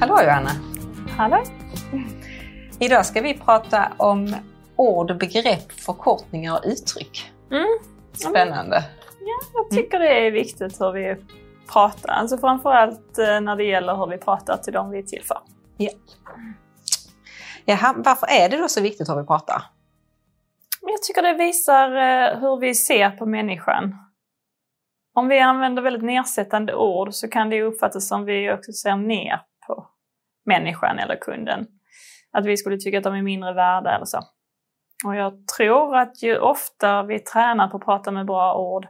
Hallå Johanna! Hallå! Idag ska vi prata om ord, begrepp, förkortningar och uttryck. Mm. Spännande! Ja, jag tycker det är viktigt hur vi pratar. Alltså framförallt eh, när det gäller hur vi pratar till de vi är till för. Ja. Jaha, varför är det då så viktigt hur vi pratar? Jag tycker det visar eh, hur vi ser på människan. Om vi använder väldigt nedsättande ord så kan det uppfattas som vi också ser ner människan eller kunden. Att vi skulle tycka att de är mindre värda eller så. Och jag tror att ju ofta vi tränar på att prata med bra ord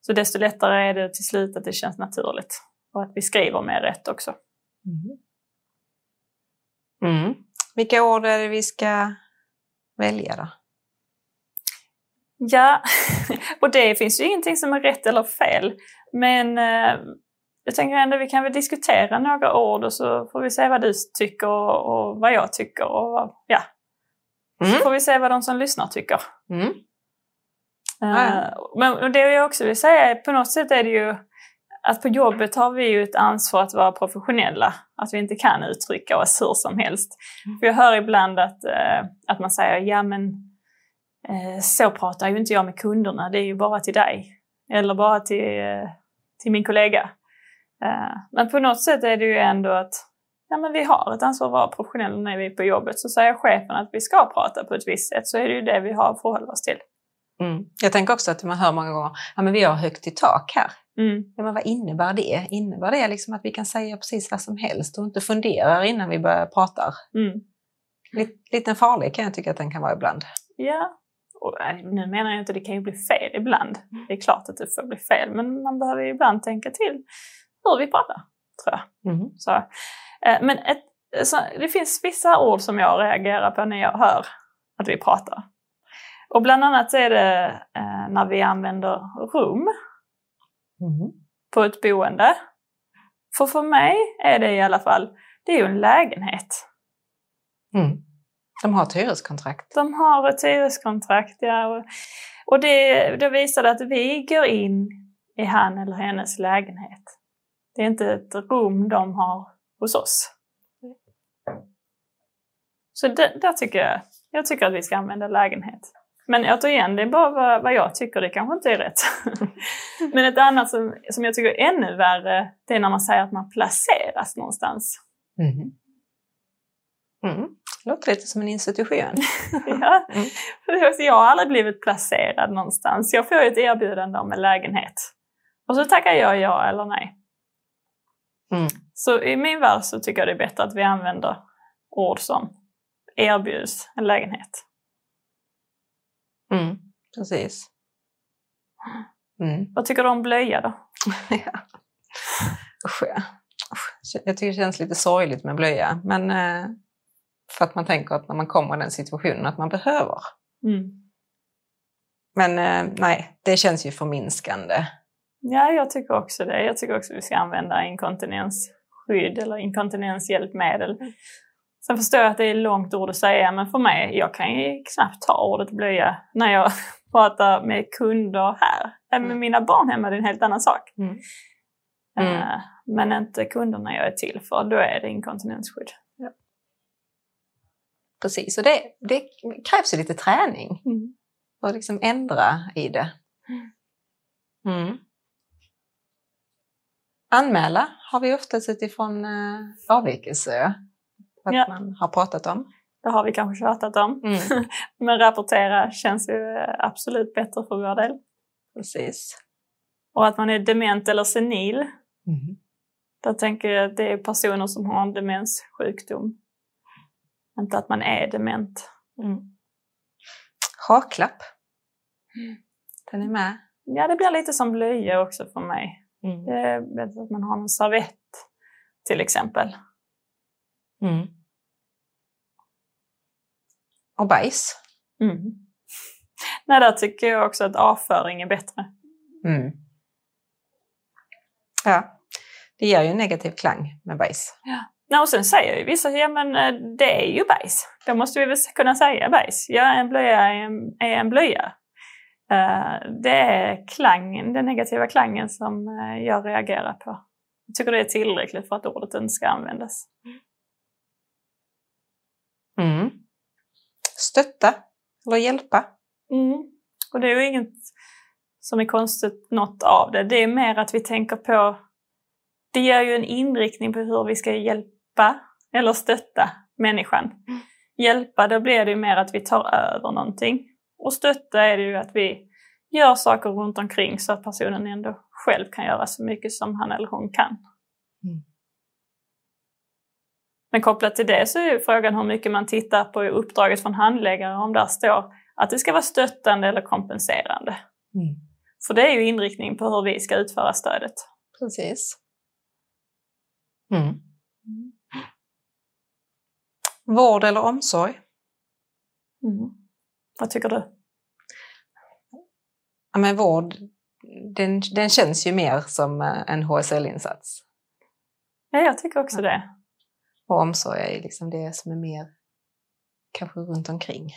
så desto lättare är det till slut att det känns naturligt. Och att vi skriver mer rätt också. Mm. Mm. Vilka ord är det vi ska välja då? Ja, och det finns ju ingenting som är rätt eller fel. Men eh, jag tänker ändå vi kan väl diskutera några ord och så får vi se vad du tycker och, och vad jag tycker. Och, ja. Mm. Så får vi se vad de som lyssnar tycker. Mm. Eh, men det jag också vill säga är på något sätt är det ju att på jobbet har vi ju ett ansvar att vara professionella. Att vi inte kan uttrycka oss hur som helst. Mm. För jag hör ibland att, eh, att man säger ja men eh, så pratar ju inte jag med kunderna, det är ju bara till dig. Eller bara till, till min kollega. Eh, men på något sätt är det ju ändå att ja, men vi har ett ansvar att vara professionella när vi är på jobbet. Så säger chefen att vi ska prata på ett visst sätt så är det ju det vi har att förhålla oss till. Mm. Jag tänker också att man hör många gånger ja, men vi har högt i tak här. Mm. Ja, men vad innebär det? Innebär det liksom att vi kan säga precis vad som helst och inte funderar innan vi börjar prata? Mm. Lite, farlig kan jag tycka att den kan vara ibland. Ja, och äh, nu menar jag inte det kan ju bli fel ibland. Det är klart att det får bli fel, men man behöver ju ibland tänka till hur vi pratar, tror jag. Mm. Så, eh, men ett, så, det finns vissa ord som jag reagerar på när jag hör att vi pratar. Och bland annat så är det eh, när vi använder rum Mm. på ett boende. För för mig är det i alla fall, det är ju en lägenhet. Mm. De har ett hyreskontrakt. De har ett hyreskontrakt, ja. Och, och det, det visar att vi går in i han eller hennes lägenhet. Det är inte ett rum de har hos oss. Så det, där tycker jag, jag tycker att vi ska använda lägenhet. Men återigen, det är bara vad, vad jag tycker, det kanske inte är rätt. Men ett annat som, som jag tycker är ännu värre, det är när man säger att man placeras någonstans. Mm. Mm. Låter lite som en institution. Ja. Mm. För Jag har aldrig blivit placerad någonstans. Jag får ett erbjudande om en lägenhet. Och så tackar jag ja eller nej. Mm. Så i min värld så tycker jag det är bättre att vi använder ord som erbjuds en lägenhet. Mm. Precis. Mm. Vad tycker du om blöja då? ja. Usch, ja. Usch. Jag tycker det känns lite sorgligt med blöja. Men eh, för att man tänker att när man kommer i den situationen att man behöver. Mm. Men eh, nej, det känns ju förminskande. Ja, jag tycker också det. Jag tycker också att vi ska använda inkontinensskydd eller inkontinenshjälpmedel. Sen förstår jag att det är långt ord att säga, men för mig, jag kan ju knappt ta ordet blöja när jag pratar med kunder här. Även med mina barn hemma, det är en helt annan sak. Mm. Mm. Eh, Men inte kunderna jag är till för, då är det inkontinensskydd. Precis, och det, det krävs lite träning Mm. att liksom ändra i det. Mm. Anmäla har vi oftast utifrån eh, avvikelse. Att Ja. man har pratat om. Det har vi kanske tjatat om. Mm. Men rapportera känns ju eh, absolut bättre för vår del. Precis. Och att man är dement eller senil, Mm. Där tänker jag att det är personer som har en demenssjukdom. Inte att man är dement. Mm. Haklapp. Den är med. Ja, det blir lite som blöja också för mig. Mm. Det är bättre att man har en servett till exempel. Mm. Och bajs. Mm. Nej, där tycker jag också att avföring är bättre. Mm. Ja, det ger ju en negativ klang med bajs. Ja, och sen säger ju vissa, ja men eh, det är ju bajs. Då måste vi väl kunna säga bajs. Ja, en blöja är en, är en blöja. Eh, det är klangen, den negativa klangen som eh, jag reagerar på. Jag tycker det är tillräckligt för att ordet inte ska användas. Mm. Stötta eller hjälpa. Mm. Och det är ju inget som är konstigt något av det. Det är mer att vi tänker på, det ger ju en inriktning på hur vi ska hjälpa eller stötta människan. Mm. Hjälpa, då blir det ju mer att vi tar över någonting. Och stötta är det ju att vi gör saker runt omkring så att personen ändå själv kan göra så mycket som han eller hon kan. Mm. Men kopplat till det så är ju frågan hur mycket man tittar på uppdraget från handläggare, om där står att det ska vara stöttande eller kompenserande. Mm. För det är ju inriktning på hur vi ska utföra stödet. Precis. Mm. Vård eller omsorg? Mm. Vad tycker du? Ja, men vård, den, den känns ju mer som eh, en HSL-insats. Ja, jag tycker också det. Och omsorg är liksom det som är mer kanske runt omkring.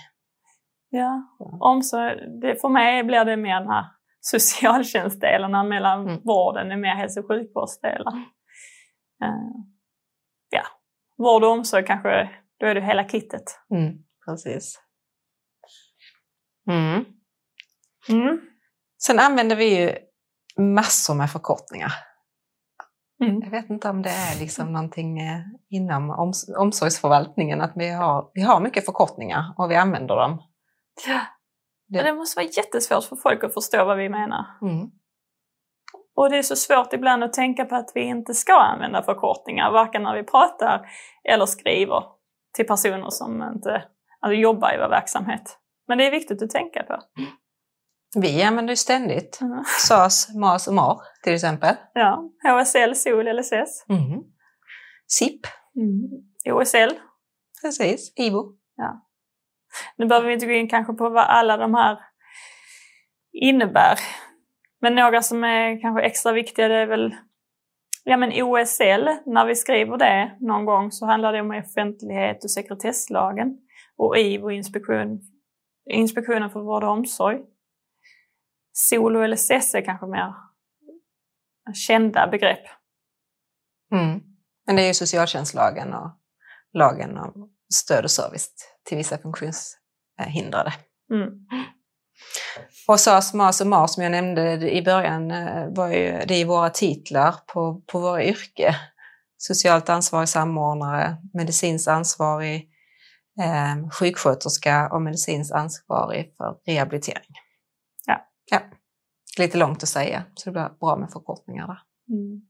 Ja, Ja. omsorg, det, för mig blir det mer den här socialtjänstdelarna medan Mm. vården är mer hälso och sjukvårdsdelar. Eh, ja, vård och omsorg kanske, då är det hela kittet. Mm, precis. Mm. Mm. Sen använder vi ju massor med förkortningar. Mm. Jag vet inte om det är liksom någonting eh, inom oms- omsorgsförvaltningen att vi har, vi har mycket förkortningar och vi använder dem. Ja. Det- det måste vara jättesvårt för folk att förstå vad vi menar. Mm. Och det är så svårt ibland att tänka på att vi inte ska använda förkortningar, varken när vi pratar eller skriver till personer som inte alltså, jobbar i vår verksamhet. Men det är viktigt att tänka på. Vi använder ju ständigt Mm. SAS, MAS och MAR till exempel. Ja, HSL, SOL, LSS. Mm. SIP, OSL. precis. IVO. Nu behöver vi inte gå in kanske på vad alla de här innebär. Men några som är kanske extra viktiga det är väl Ja men OSL, när vi skriver det någon gång så handlar det om offentlighet och sekretesslagen. Och IVO, inspektion, Inspektionen för vård och omsorg. SOL och LSS är kanske mer kända begrepp. Mm. Men det är ju socialtjänstlagen och lagen om stöd och service till vissa funktionshindrade. Mm. Och SAS, MAS och MAR som jag nämnde i början eh, var ju, det är våra titlar på, på våra yrke. Socialt ansvarig samordnare, medicinskt ansvarig eh, sjuksköterska och medicinskt ansvarig för rehabilitering. Ja. ja. Lite långt att säga, så det blir bra med förkortningar där. Mm.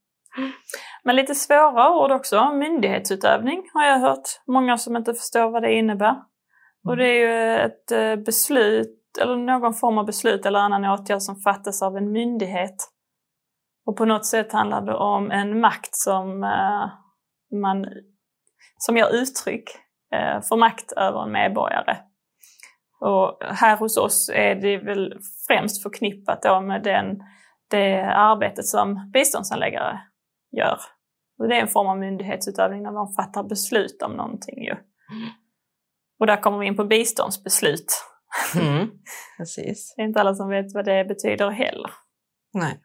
Men lite svåra ord också. Myndighetsutövning har jag hört många som inte förstår vad det innebär. Och det är ju ett eh, beslut, eller någon form av beslut eller annan åtgärd som fattas av en myndighet. Och på något sätt handlar det om en makt som eh, man som ger uttryck eh, för makt över en medborgare. Och här hos oss är det väl främst förknippat då med den, det arbetet som biståndsanläggare gör. Och det är en form av myndighetsutövning när de fattar beslut om någonting ju. Och där kommer vi in på biståndsbeslut. Mm. Precis. Det är inte alla som vet vad det betyder heller. Nej.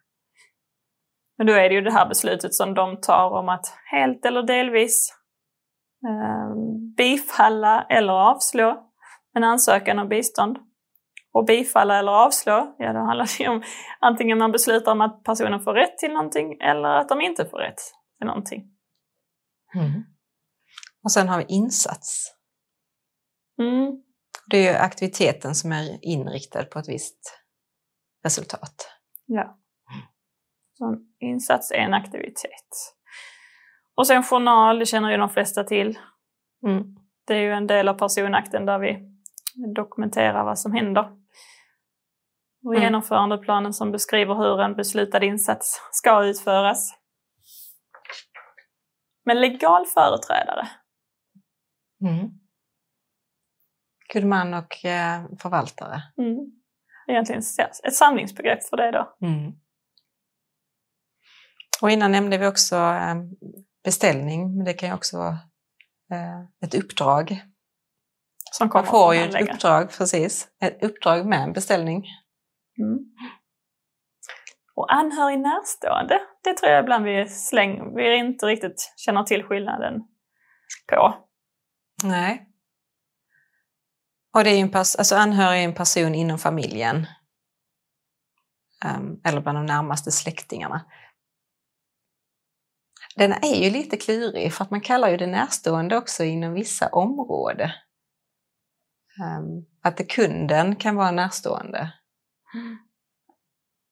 Men då är det ju det här beslutet som de tar om att helt eller delvis bifalla eller avslå en ansökan om bistånd. Och bifalla eller avslå, ja då handlar det om antingen man beslutar om att personen får rätt till någonting eller att de inte får rätt till någonting. Mm. Och sen har vi insats. Mm. Det är ju aktiviteten som är inriktad på ett visst resultat. Ja. Så en insats är en aktivitet. Och sen journal, det känner ju de flesta till. Mm. Det är ju en del av personakten där vi dokumenterar vad som händer. Och Mm. genomförandeplanen som beskriver hur en beslutad insats ska utföras. Men legal företrädare, Mm. God man och eh, förvaltare. mm. egentligen ett samlingsbegrepp för det då. Mm. Och innan nämnde vi också eh, beställning, men det kan ju också vara eh, ett uppdrag. Som kommer Man får ju ett uppdrag, precis. Ett uppdrag med en beställning. Mm. Och anhörig närstående, det tror jag ibland vi, släng, vi inte riktigt känner till skillnaden på. Nej. Och det är ju en pers- alltså anhörig är en person inom familjen. Ehm, eller bland de närmaste släktingarna. Den är ju lite klurig för att man kallar ju det närstående också inom vissa områden. Ehm, att det kunden kan vara närstående.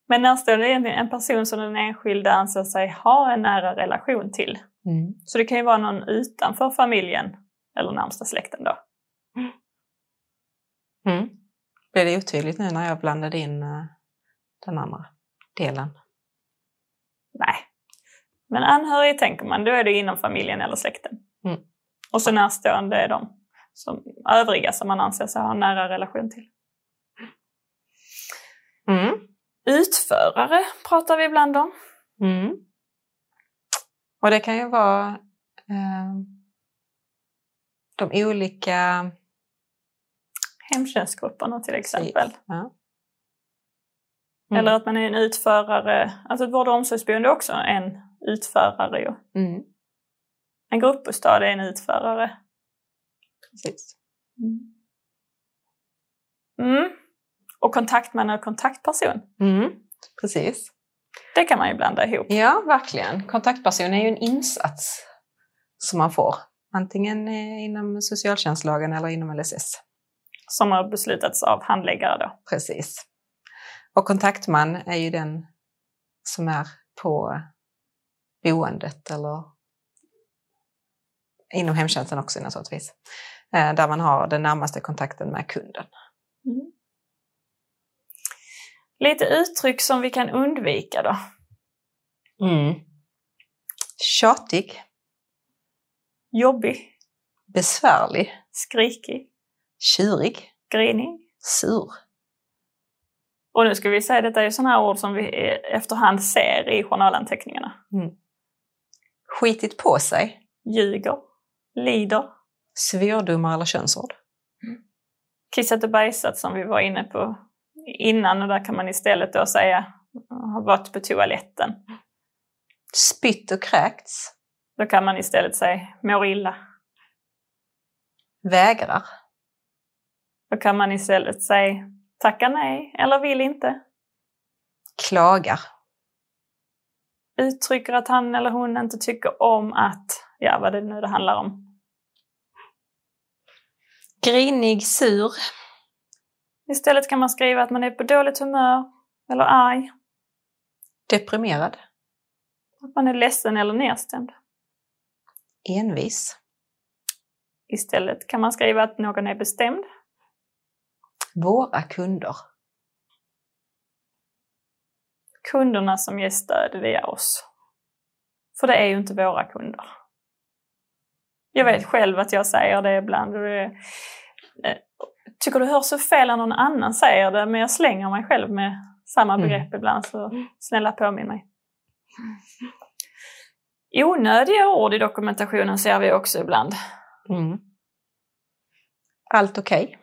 Men närstående är egentligen en person som den enskilde anser sig ha en nära relation till. Så det kan ju vara någon utanför familjen eller närmsta släkten då. Mm. Blev det otydligt nu när jag blandade in eh, den andra delen? Nej. Men anhörig tänker man, då är det inom familjen eller släkten. Mm. Och så närstående är de som övriga som man anser sig ha en nära relation till. Mm. Utförare pratar vi ibland om. Mm. Och det kan ju vara eh, de olika... Hemtjänstgrupperna till exempel. Ja. Mm. Eller att man är en utförare, alltså ett vård och omsorgsboende är också en utförare ju. Mm. En gruppbostad är en utförare. Precis. Mm. Och kontaktman och kontaktperson, Mm. Precis. det kan man ju blanda ihop. Ja, verkligen. Kontaktperson är ju en insats som man får. Antingen eh, inom socialtjänstlagen eller inom LSS. Som har beslutats av handläggare då. Precis. Och kontaktman är ju den som är på boendet eller inom hemtjänsten också naturligtvis. Eh, Där man har den närmaste kontakten med kunden. Mm. Lite uttryck som vi kan undvika då. Mm. Tjatig, Jobbig, besvärlig, skrikig, tjurig, grinig. sur. Och nu ska vi säga, detta är ju sådana här ord som vi efterhand ser i journalanteckningarna. Skitit på sig, Ljuger, lider, svordomar eller könsord. kissat och bajsat som vi var inne på innan och där kan man istället då säga har varit på toaletten. Spytt och kräkts, Då kan man istället säga mår illa. vägrar, Då kan man istället säga tacka nej eller vill inte. klagar, Uttrycker att han eller hon inte tycker om att, ja vad det nu det handlar om. grinig, sur, Istället kan man skriva att man är på dåligt humör eller arg. deprimerad, Att man är ledsen eller nedstämd. envis, Istället kan man skriva att någon är bestämd. våra kunder, Kunderna som ger stöd via oss. För det är ju inte våra kunder. Jag vet själv att jag säger det ibland. Eh, tycker du hör så fel när någon annan säger det, men jag slänger mig själv med samma Mm. begrepp ibland. Så snälla påminn mig. Onödiga ord i dokumentationen ser vi också ibland. mm. allt okej,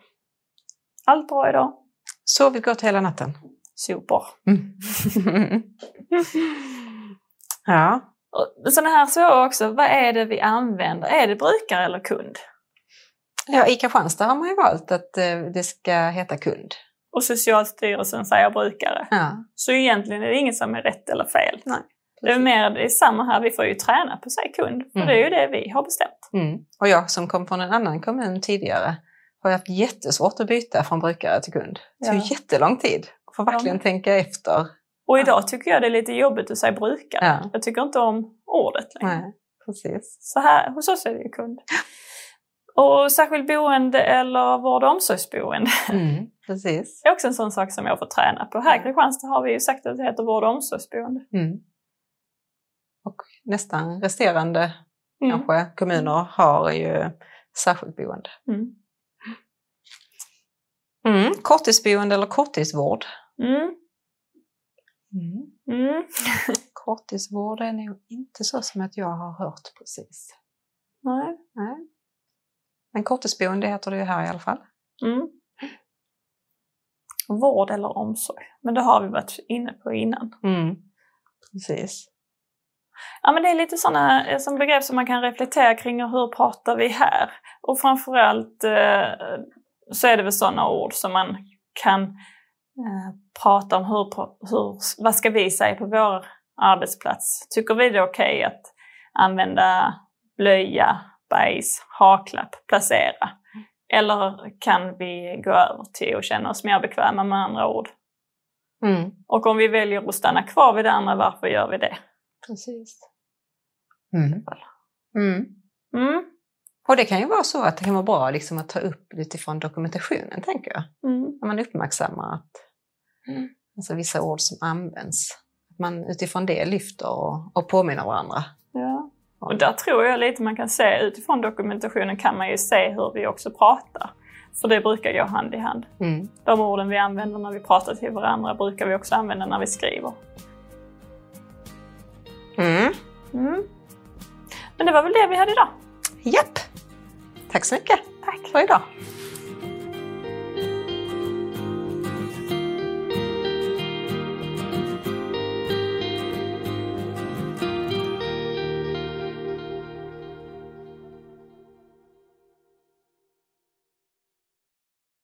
Allt bra idag? sovit gott hela natten. Super. Mm. ja, Sådana här svåra också. Vad är det vi använder? Är det brukare eller kund? Ja, i Kristianstad har man ju valt att eh, det ska heta kund. Och Socialstyrelsen säger brukare. Ja, Så egentligen är det inget som är rätt eller fel. Nej, det är mer det är samma här, vi får ju träna på sig kund. För Mm. det är ju det vi har bestämt. mm. Och jag som kom från en annan kommun tidigare har haft jättesvårt att byta från brukare till kund. Det tog Ja. jättelång tid. Får verkligen Ja. tänka efter. Och idag tycker jag det är lite jobbigt att säga brukare. Ja. Jag tycker inte om ordet längre. Nej, precis. Så här, hos oss är det ju kund. Och särskilt boende eller vård och omsorgsboende Mm, precis. är också en sån sak som jag får träna på. Här i Kristianstad har vi ju sagt att det heter vård och omsorgsboende. Mm. Och nästan resterande Mm. kanske kommuner har ju särskilt boende. Mm. Mm. Korttidsboende eller korttidsvård. Mm. Mm. Mm. Korttidsvård är nog inte så som att jag har hört precis. Nej. Nej. Men korttidsboende heter det ju här i alla fall. Mm. Vård eller omsorg. Men det har vi varit inne på innan. Mm. Precis. Ja, men det är lite sådana eh, som begrepp som man kan reflektera kring och hur pratar vi här? Och framförallt eh, så är det väl sådana ord som man kan prata om hur, hur, vad ska vi säga på vår arbetsplats? Tycker vi det är okej okay att använda blöja, bajs, haklapp, placera? Eller kan vi gå över till att känna oss mer bekväma med andra ord? Mm. Och om vi väljer att stanna kvar vid det andra, varför gör vi det? Precis. Mm. Mm. Mm. Och det kan ju vara så att det kan vara bra liksom att ta upp utifrån dokumentationen, tänker jag. Mm. När man uppmärksammar att mm. alltså, vissa ord som används, att man utifrån det lyfter och, och påminner varandra. Ja. Och där tror jag lite man kan se utifrån dokumentationen kan man ju se hur vi också pratar. För det brukar gå hand i hand. Mm. De orden vi använder när vi pratar till varandra brukar vi också använda när vi skriver. Mm. Mm. Men det var väl det vi hade idag. Japp! Tack så mycket Tack. för idag.